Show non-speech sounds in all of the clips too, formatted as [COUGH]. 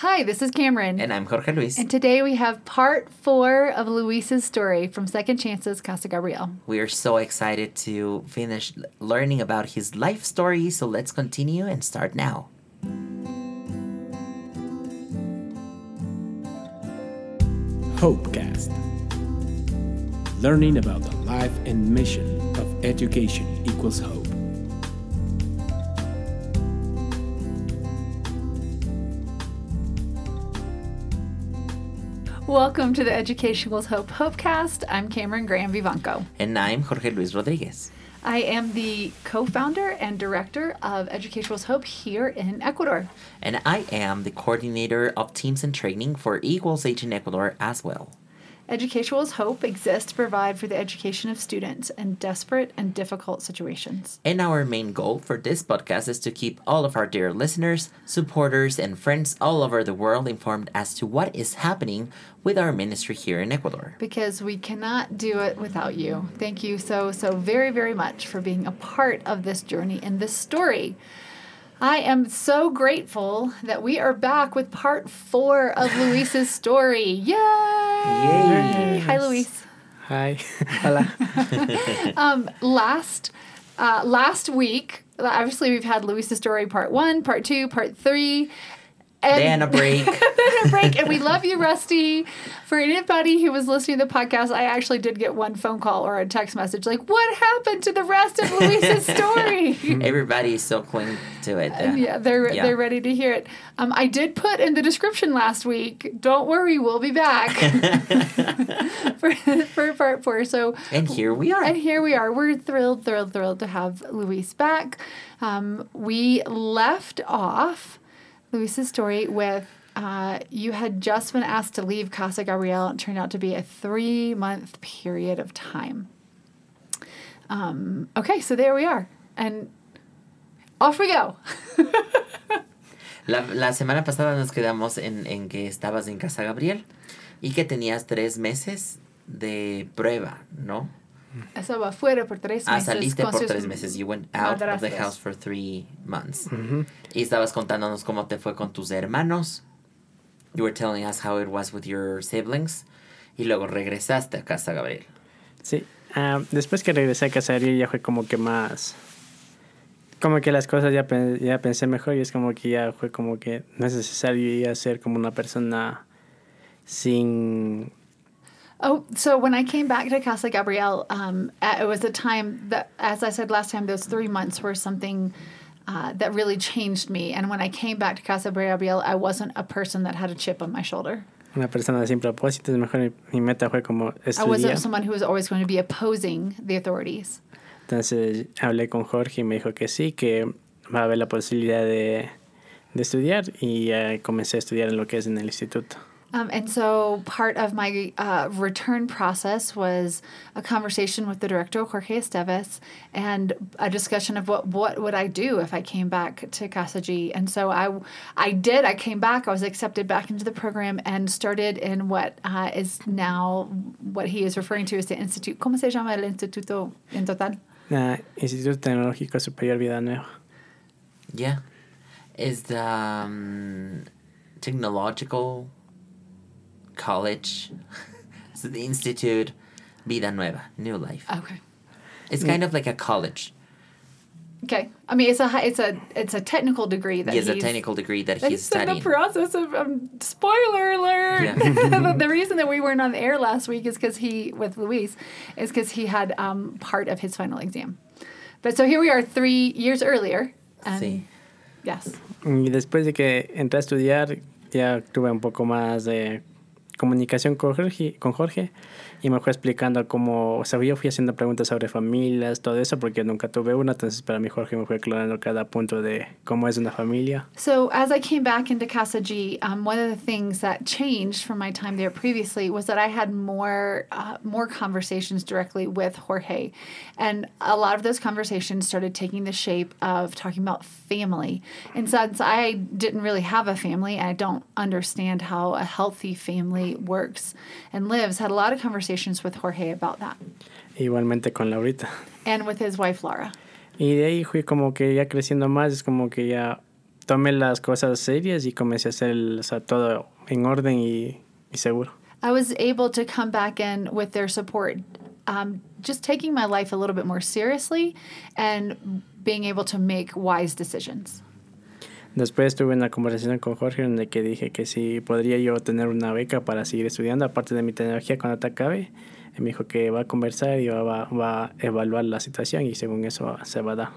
Hi, this is Cameron. And I'm Jorge Luis. And today we have part four of Luis's story from Second Chances Casa Gabriel. We are so excited to finish learning about his life story, so let's continue and start now. Hopecast Learning about the life and mission of education equals hope. Welcome to the Education Equals Hope Hopecast. I'm Cameron Graham Vivanco. And I'm Jorge Luis Rodriguez. I am the co founder and director of Education Equals Hope here in Ecuador. And I am the coordinator of teams and training for Equals H in Ecuador as well. Education Equals Hope exists to provide for the education of students in desperate and difficult situations. And our main goal for this podcast is to keep all of our dear listeners, supporters, and friends all over the world informed as to what is happening with our ministry here in Ecuador. Because we cannot do it without you. Thank you so, so very, very much for being a part of this journey and this story. I am so grateful that we are back with part four of Luis's story. Yay! Yay! Hi, Luis. Hi. [LAUGHS] Hola. [LAUGHS] um, last uh, last week, obviously we've had Luis's story part one, part two, part three. And then a break. [LAUGHS] then a break. And we love you, Rusty. For anybody who was listening to the podcast, I actually did get one phone call or a text message like, what happened to the rest of Luis's [LAUGHS] story? Everybody is so cling to it. Uh, yeah, they're yeah. they're ready to hear it. Um, I did put in the description last week. Don't worry, we'll be back [LAUGHS] for, for part four. So and here we are. And here we are. We're thrilled, thrilled, thrilled to have Luis back. Um, we left off Luis's story with uh, you had just been asked to leave Casa Gabriel. It turned out to be a three month period of time. Um, okay, so there we are. And off we go. [LAUGHS] la, la, semana pasada nos quedamos en, en que estabas en Casa Gabriel y que tenías tres meses de prueba, ¿no? Estaba fuera por tres meses. Ah, saliste por tres meses. You went out of the house for three months. Mm -hmm. Y estabas contándonos cómo te fue con tus hermanos. You were telling us how it was with your siblings. Y luego regresaste a casa, Gabriel. Sí. Uh, después que regresé a casa, Gabriel ya fue como que más... Como que las cosas ya, ya pensé mejor y es como que ya fue como que no es necesario ya ser como una persona sin Oh, so when I came back to Casa Gabriel, um, it was a time that, as I said last time, those three months were something uh, that really changed me. And when I came back to Casa Gabriel, I wasn't a person that had a chip on my shoulder. Una persona sin propósitos, mejor mi meta fue como estudiar. I wasn't someone who was always going to be opposing the authorities. Entonces hablé con Jorge y me dijo que sí, que va a haber la posibilidad de, de estudiar y uh, comencé a estudiar en lo que es en el instituto. Um, and so part of my uh, return process was a conversation with the director, Jorge Esteves, and a discussion of what, what would I do if I came back to Casa G. And so I, I did. I came back. I was accepted back into the program and started in what uh, is now what he is referring to as the Institute. ¿Cómo se llama el instituto en total? Uh, Instituto Tecnológico Superior Vida Nueva. Yeah. Is the um, technological college. [LAUGHS] so the Institute Vida Nueva, New Life. Okay. It's kind of like a college. Okay, I mean it's a it's a it's a technical degree that he's a technical degree that he's studying. in the process of um, spoiler alert. Yeah. [LAUGHS] the reason that we weren't on the air last week is because he with Luis is because he had um, part of his final exam. But so here we are three years earlier. And sí. Yes. Y después de que entré a estudiar ya tuve un poco más de comunicación con Jorge, con Jorge y me fue explicando cómo, o sea, yo fui haciendo preguntas sobre familias, todo eso, porque nunca tuve una, entonces para mí Jorge me fue aclarando cada punto de cómo es una familia. So as I came back into Casa G, um, one of the things that changed from my time there previously was that I had more, uh, more conversations directly with Jorge. And a lot of those conversations started taking the shape of talking about family. And since I didn't really have a family, and I don't understand how a healthy family works and lives, had a lot of conversations conversations with Jorge about that. Igualmente con Laurita. And with his wife Laura. Y de ahí fui como que ya creciendo más, es como que ya tomé las cosas serias y comencé a hacer o sea, todo en orden y, y seguro. I was able to come back in with their support, um, just taking my life a little bit more seriously and being able to make wise decisions. Después tuve una conversación con Jorge en la que dije que si podría yo tener una beca para seguir estudiando, aparte de mi tecnología cuando te acabe. Y me dijo que va a conversar y va, va a evaluar la situación y según eso se va a dar.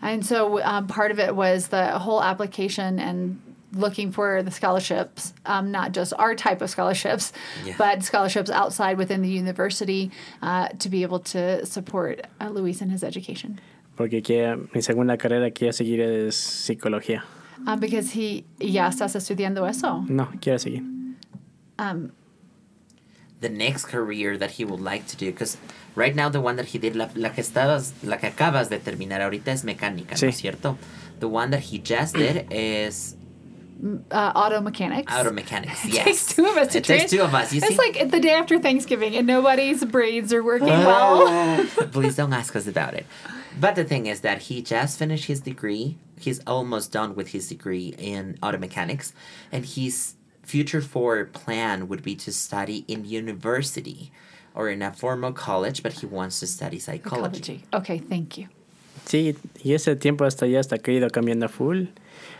And so um, part of it was the whole application and looking for the scholarships, um, not just our type of scholarships, yeah. but scholarships outside within the university uh, to be able to support uh, Luis in his education. Porque quiere, mi segunda carrera quiere seguir es psicología. Um, because he, ya estás estudiando eso. No, quiere seguir. Um, the next career that he would like to do, because right now the one that he did, la, la, que estabas, la que acabas de terminar ahorita es mecánica, sí. ¿no es cierto? The one that he just did [CLEARS THROAT] is uh, auto mechanics. Auto mechanics. Yes. [LAUGHS] it takes two of us to it takes two of us. You it's see? like the day after Thanksgiving, and nobody's brains are working well. Please don't ask us about it. But the thing is that he just finished his degree. He's almost done with his degree in auto mechanics, and his future forward plan would be to study in university or in a formal college, but he wants to study psychology. psychology. Okay, thank you. Sí, y ese tiempo hasta ya hasta que he ido cambiando full.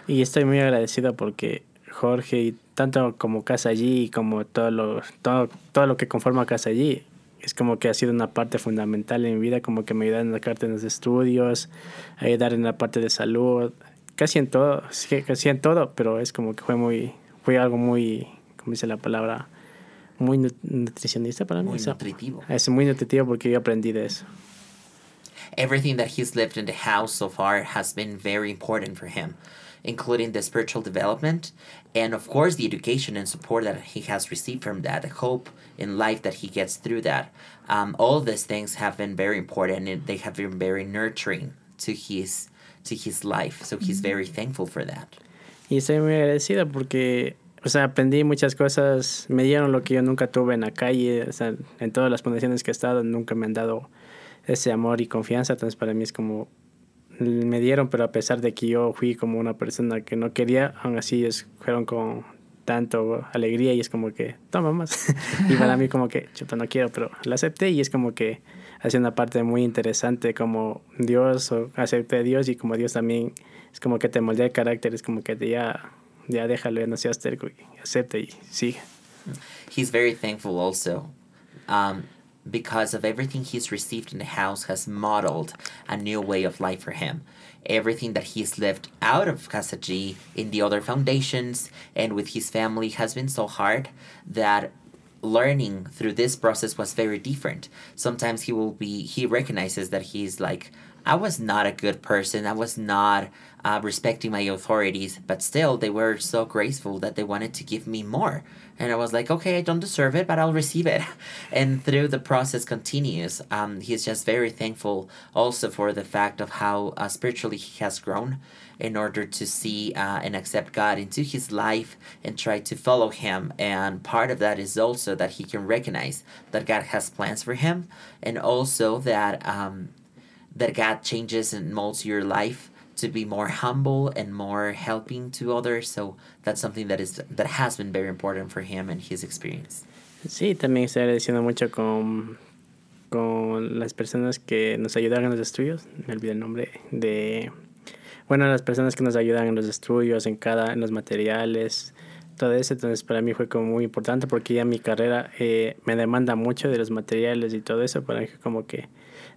Y estoy muy agradecido porque Jorge, y tanto como Casa Allí, como todo lo, todo, todo lo que conforma Casa Allí, es como que ha sido una parte fundamental en mi vida, como que me ayudaron en la carta en los estudios, ayudar en la parte de salud, casi en todo, casi en todo, pero es como que fue muy, fue algo muy, como dice la palabra, muy nutricionista para mí. Muy nutritivo. Es muy nutritivo porque yo aprendí de eso. Everything that he's lived in the house so far has been very important for him. Including the spiritual development and, of course, the education and support that he has received from that, the hope in life that he gets through that. Um, all these things have been very important and they have been very nurturing to his to his life. So he's very thankful for that. Y estoy muy agradecido porque, o sea, aprendí muchas cosas, me dieron lo que yo nunca tuve en la calle, o sea, en todas las fundaciones que he estado nunca me han dado ese amor y confianza, entonces para mí es como me dieron, pero a pesar de que yo fui como una persona que no quería, aún así es, fueron con tanto alegría y es como que, toma más. [LAUGHS] y para mí como que, chuta, no quiero, pero la acepté y es como que hace una parte muy interesante como Dios, o acepté a Dios y como Dios también es como que te moldea el carácter, es como que te ya, ya déjalo, no seas terco acepta y sigue. He's very thankful also. Um, because of everything he's received in the house has modeled a new way of life for him. Everything that he's lived out of Casa G in the other foundations and with his family has been so hard that learning through this process was very different. Sometimes he will be, he recognizes that he's like, I was not a good person. I was not uh, respecting my authorities, but still, they were so graceful that they wanted to give me more. And I was like, okay, I don't deserve it, but I'll receive it. [LAUGHS] And through the process continues, um, he's just very thankful also for the fact of how uh, spiritually he has grown in order to see uh, and accept God into his life and try to follow him. And part of that is also that he can recognize that God has plans for him and also that um, that God changes and molds your life to be more humble and more helping to others. So that's something that is that has been very important for him and his experience. Sí, también estoy agradeciendo mucho con, con las personas que nos ayudaron en los estudios. Me olvidé el nombre de bueno, las personas que nos ayudan en los estudios, en cada en los materiales, todo eso. Entonces para mí fue como muy importante porque ya mi carrera eh, me demanda mucho de los materiales y todo eso. Para mí como que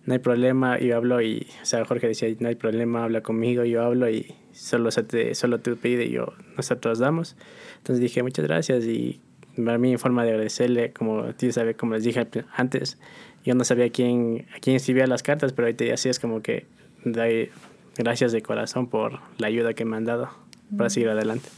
no hay problema, yo hablo y, o sea, Jorge decía, no hay problema, habla conmigo, yo hablo y solo, se te, solo te pide y yo, nosotros damos. Entonces dije, muchas gracias y para mí en forma de agradecerle, como tú sabes, como les dije antes, yo no sabía quién, a quién escribía las cartas, pero ahorita así es como que doy gracias de corazón por la ayuda que me han dado para seguir adelante.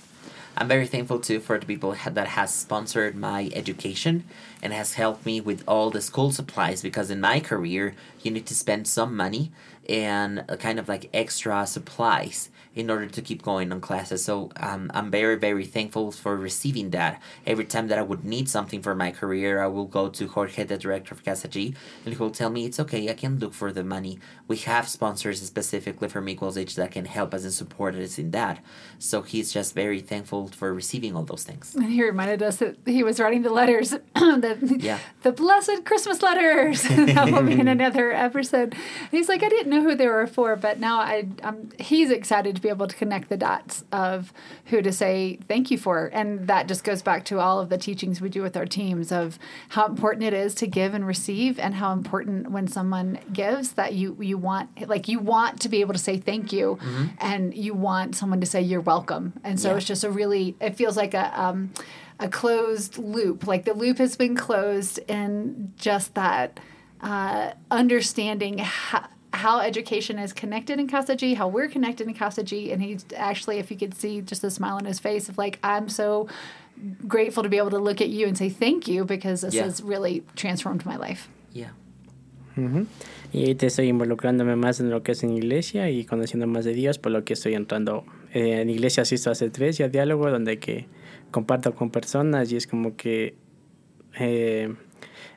I'm very thankful too for the people that has sponsored my education and has helped me with all the school supplies because in my career you need to spend some money and kind of like extra supplies in order to keep going on classes. So um, I'm very, very thankful for receiving that. Every time that I would need something for my career, I will go to Jorge, the director of Casa G, and he will tell me it's okay, I can look for the money. We have sponsors specifically for Equals H that can help us and support us in that. So he's just very thankful for receiving all those things. And he reminded us that he was writing the letters, [CLEARS THROAT] the, yeah. the blessed Christmas letters. [LAUGHS] that will be in [LAUGHS] another episode. he's like, I didn't know who they were for, but now I, I'm, he's excited to be able to connect the dots of who to say thank you for. And that just goes back to all of the teachings we do with our teams of how important it is to give and receive and how important when someone gives that you you want like you want to be able to say thank you mm-hmm. and you want someone to say you're welcome. And so yeah. it's just a really it feels like a um, a closed loop. Like the loop has been closed in just that uh, understanding how, how education is connected in Casa G, how we're connected in Casa G, and he's actually, if you could see just a smile on his face of like, I'm so grateful to be able to look at you and say thank you because this yeah. has really transformed my life. Yeah. Uh-huh. Y te estoy involucrándome más en lo que es en iglesia y conociendo más de Dios, por lo que estoy entrando eh, en iglesia asisto hace tres ya diálogo donde que comparto con personas y es como que eh,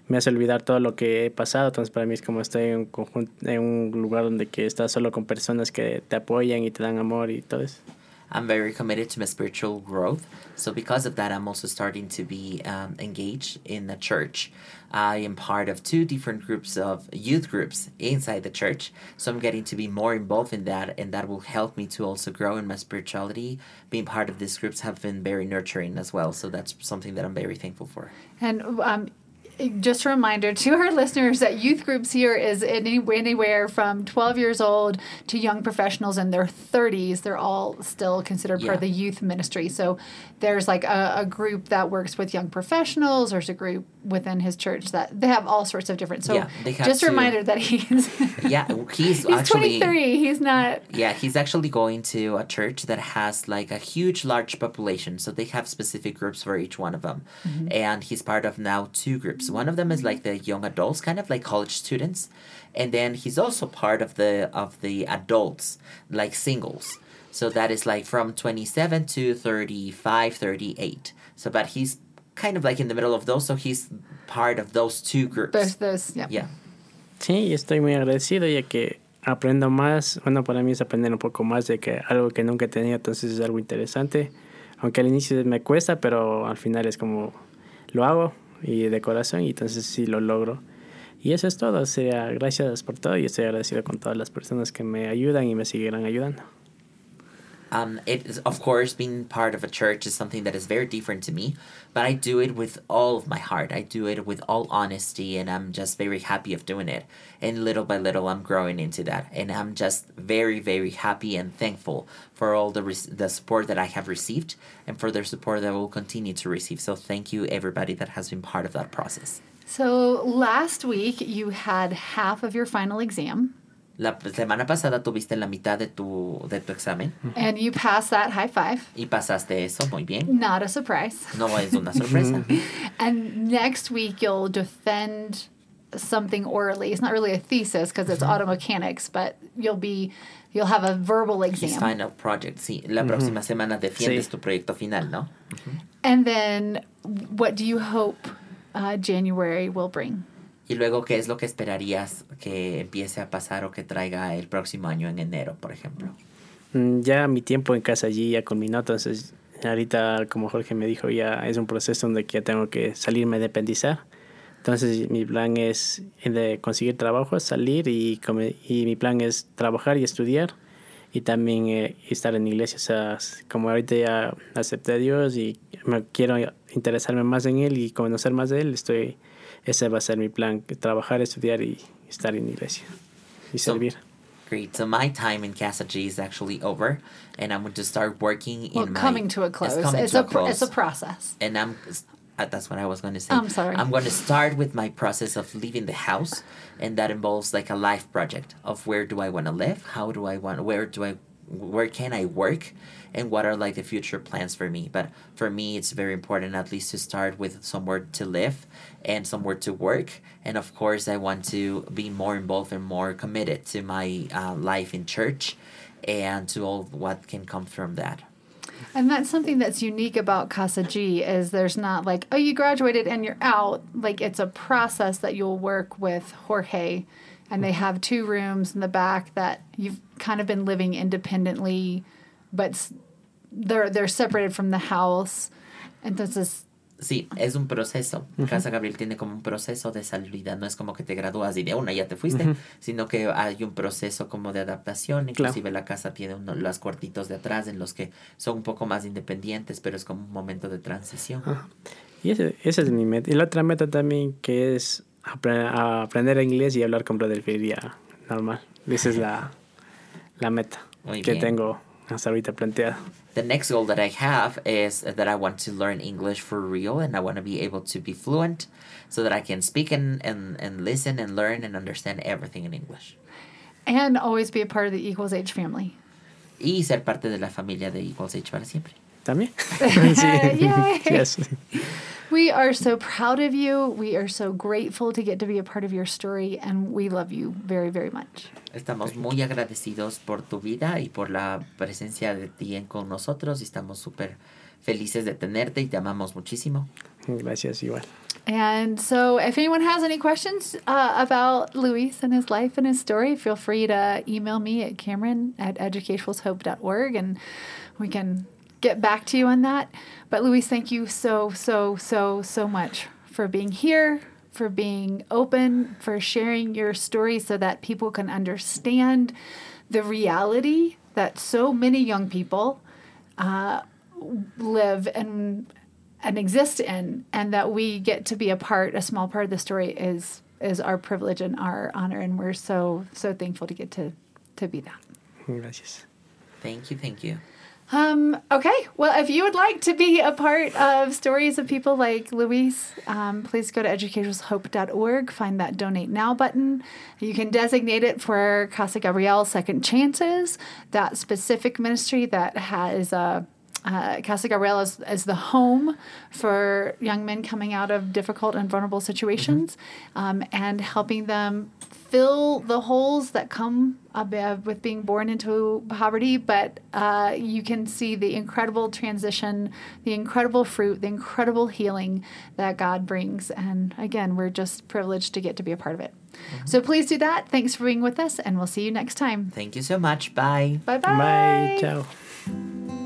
me hace olvidar todo lo que he pasado. Entonces para mí es como estoy en un, conjunto, en un lugar donde que estás solo con personas que te apoyan y te dan amor y todo eso. I'm very committed to my spiritual growth. So because of that, I'm also starting to be um, engaged in the church. I am part of two different groups of youth groups inside the church. So I'm getting to be more involved in that, and that will help me to also grow in my spirituality. Being part of these groups have been very nurturing as well. So that's something that I'm very thankful for. And um, just a reminder to our listeners that youth groups here is any, anywhere from 12 years old to young professionals in their 30s. They're all still considered yeah. part of the youth ministry. So there's like a, a, group that works with young professionals. There's a group within his church that they have all sorts of different. So yeah, just a reminder that he's [LAUGHS] yeah he's [LAUGHS] he's actually, 23. He's not. Yeah, he's actually going to a church that has like a huge, large population. So they have specific groups for each one of them, mm-hmm. and he's part of now two groups groups. One of them is like the young adults, kind of like college students, and then he's also part of the of the adults, like singles. So that is like from 27 to 35, 38. So but he's kind of like in the middle of those, so he's part of those two groups. Both those, yeah. Yeah. Sí, estoy muy agradecido ya que aprendo más. Bueno, para mí es aprender un poco más de que algo que nunca he tenido, entonces es algo interesante. Aunque al inicio me cuesta, pero al final es como lo hago y de corazón y entonces sí lo logro. Y eso es todo. O sea, gracias por todo y estoy agradecido con todas las personas que me ayudan y me seguirán ayudando. Um, it is, of course, being part of a church is something that is very different to me, but I do it with all of my heart. I do it with all honesty, and I'm just very happy of doing it. And little by little, I'm growing into that, and I'm just very, very happy and thankful for all the the support that I have received, and for the support that I will continue to receive. So, thank you, everybody that has been part of that process. So, last week you had half of your final exam. La semana pasada tuviste la mitad de tu, de tu examen. And you passed that high five. Y pasaste eso muy bien. Not a surprise. No es una sorpresa. [LAUGHS] and next week you'll defend something orally. It's not really a thesis because it's auto mechanics, but you'll be you'll have a verbal exam. His final project, sí. La próxima semana defiendes sí. tu proyecto final, ¿no? And then what do you hope uh, January will bring? Y luego, ¿qué es lo que esperarías que empiece a pasar o que traiga el próximo año en enero, por ejemplo? Mm, ya mi tiempo en casa allí ya culminó, entonces ahorita, como Jorge me dijo, ya es un proceso donde ya tengo que salirme de pendizar. Entonces mi plan es de conseguir trabajo, salir y, y mi plan es trabajar y estudiar y también eh, estar en iglesia. O sea, como ahorita ya acepté a Dios y me quiero interesarme más en Él y conocer más de Él, estoy ese va a ser mi plan, trabajar, estudiar y estar en iglesia y so, servir. Great. So my time in Casa G is actually over, and I'm going to start working well, in coming my, to a close. It's, it's a, a close. it's a process. And I'm uh, that's what I was going to say. I'm sorry. I'm going to start with my process of leaving the house, and that involves like a life project of where do I want to live, how do I want, where do I where can I work and what are like the future plans for me. But for me, it's very important at least to start with somewhere to live and somewhere to work. And of course, I want to be more involved and more committed to my uh, life in church and to all what can come from that. And that's something that's unique about Casa G is there's not like, oh, you graduated and you're out. Like it's a process that you'll work with Jorge and they have two rooms in the back that you've kind of been living independently, but they're they're separated from the house. Entonces Sí, es un proceso. Casa Gabriel tiene como un proceso de salida. No es como que te gradúas y de una ya te fuiste, sino que hay un proceso como de adaptación. Inclusive la casa tiene uno, los cuartitos de atrás en los que son un poco más independientes, pero es como un momento de transición. Y ese, esa es mi meta. Y la otra meta también que es aprender inglés y hablar con Philadelphia normal. Esa es la, la meta que tengo hasta ahorita planteada. The next goal that I have is that I want to learn English for real and I want to be able to be fluent so that I can speak and, and, and listen and learn and understand everything in English. And always be a part of the Equals Age family. Y ser parte de la familia de Equals Age para siempre. También. [LAUGHS] [LAUGHS] sí. Yay. Yes. We are so proud of you. We are so grateful to get to be a part of your story, and we love you very, very much. Estamos muy agradecidos por tu vida y por la presencia de ti en con nosotros. Estamos súper felices de tenerte y te amamos muchísimo. Gracias, igual. And so, if anyone has any questions uh, about Luis and his life and his story, feel free to email me at Cameron at educationequalshope.org and we can get back to you on that. But Luis, thank you so, so, so, so much for being here, for being open, for sharing your story so that people can understand the reality that so many young people uh, live and and exist in, and that we get to be a part, a small part of the story is is our privilege and our honor, and we're so so thankful to get to to be that. Gracias. Thank you. Thank you. Um, okay. Well, if you would like to be a part of stories of people like Luis, um, please go to educationequalshope.org, find that donate now button. You can designate it for Casa Gabriel Second Chances, that specific ministry that has a uh, Casa Gabriel is, is the home for young men coming out of difficult and vulnerable situations mm-hmm. um, and helping them fill the holes that come with being born into poverty. But uh, you can see the incredible transition, the incredible fruit, the incredible healing that God brings. And again, we're just privileged to get to be a part of it. Mm-hmm. So please do that. Thanks for being with us, and we'll see you next time. Thank you so much. Bye. Bye bye. Bye. Ciao.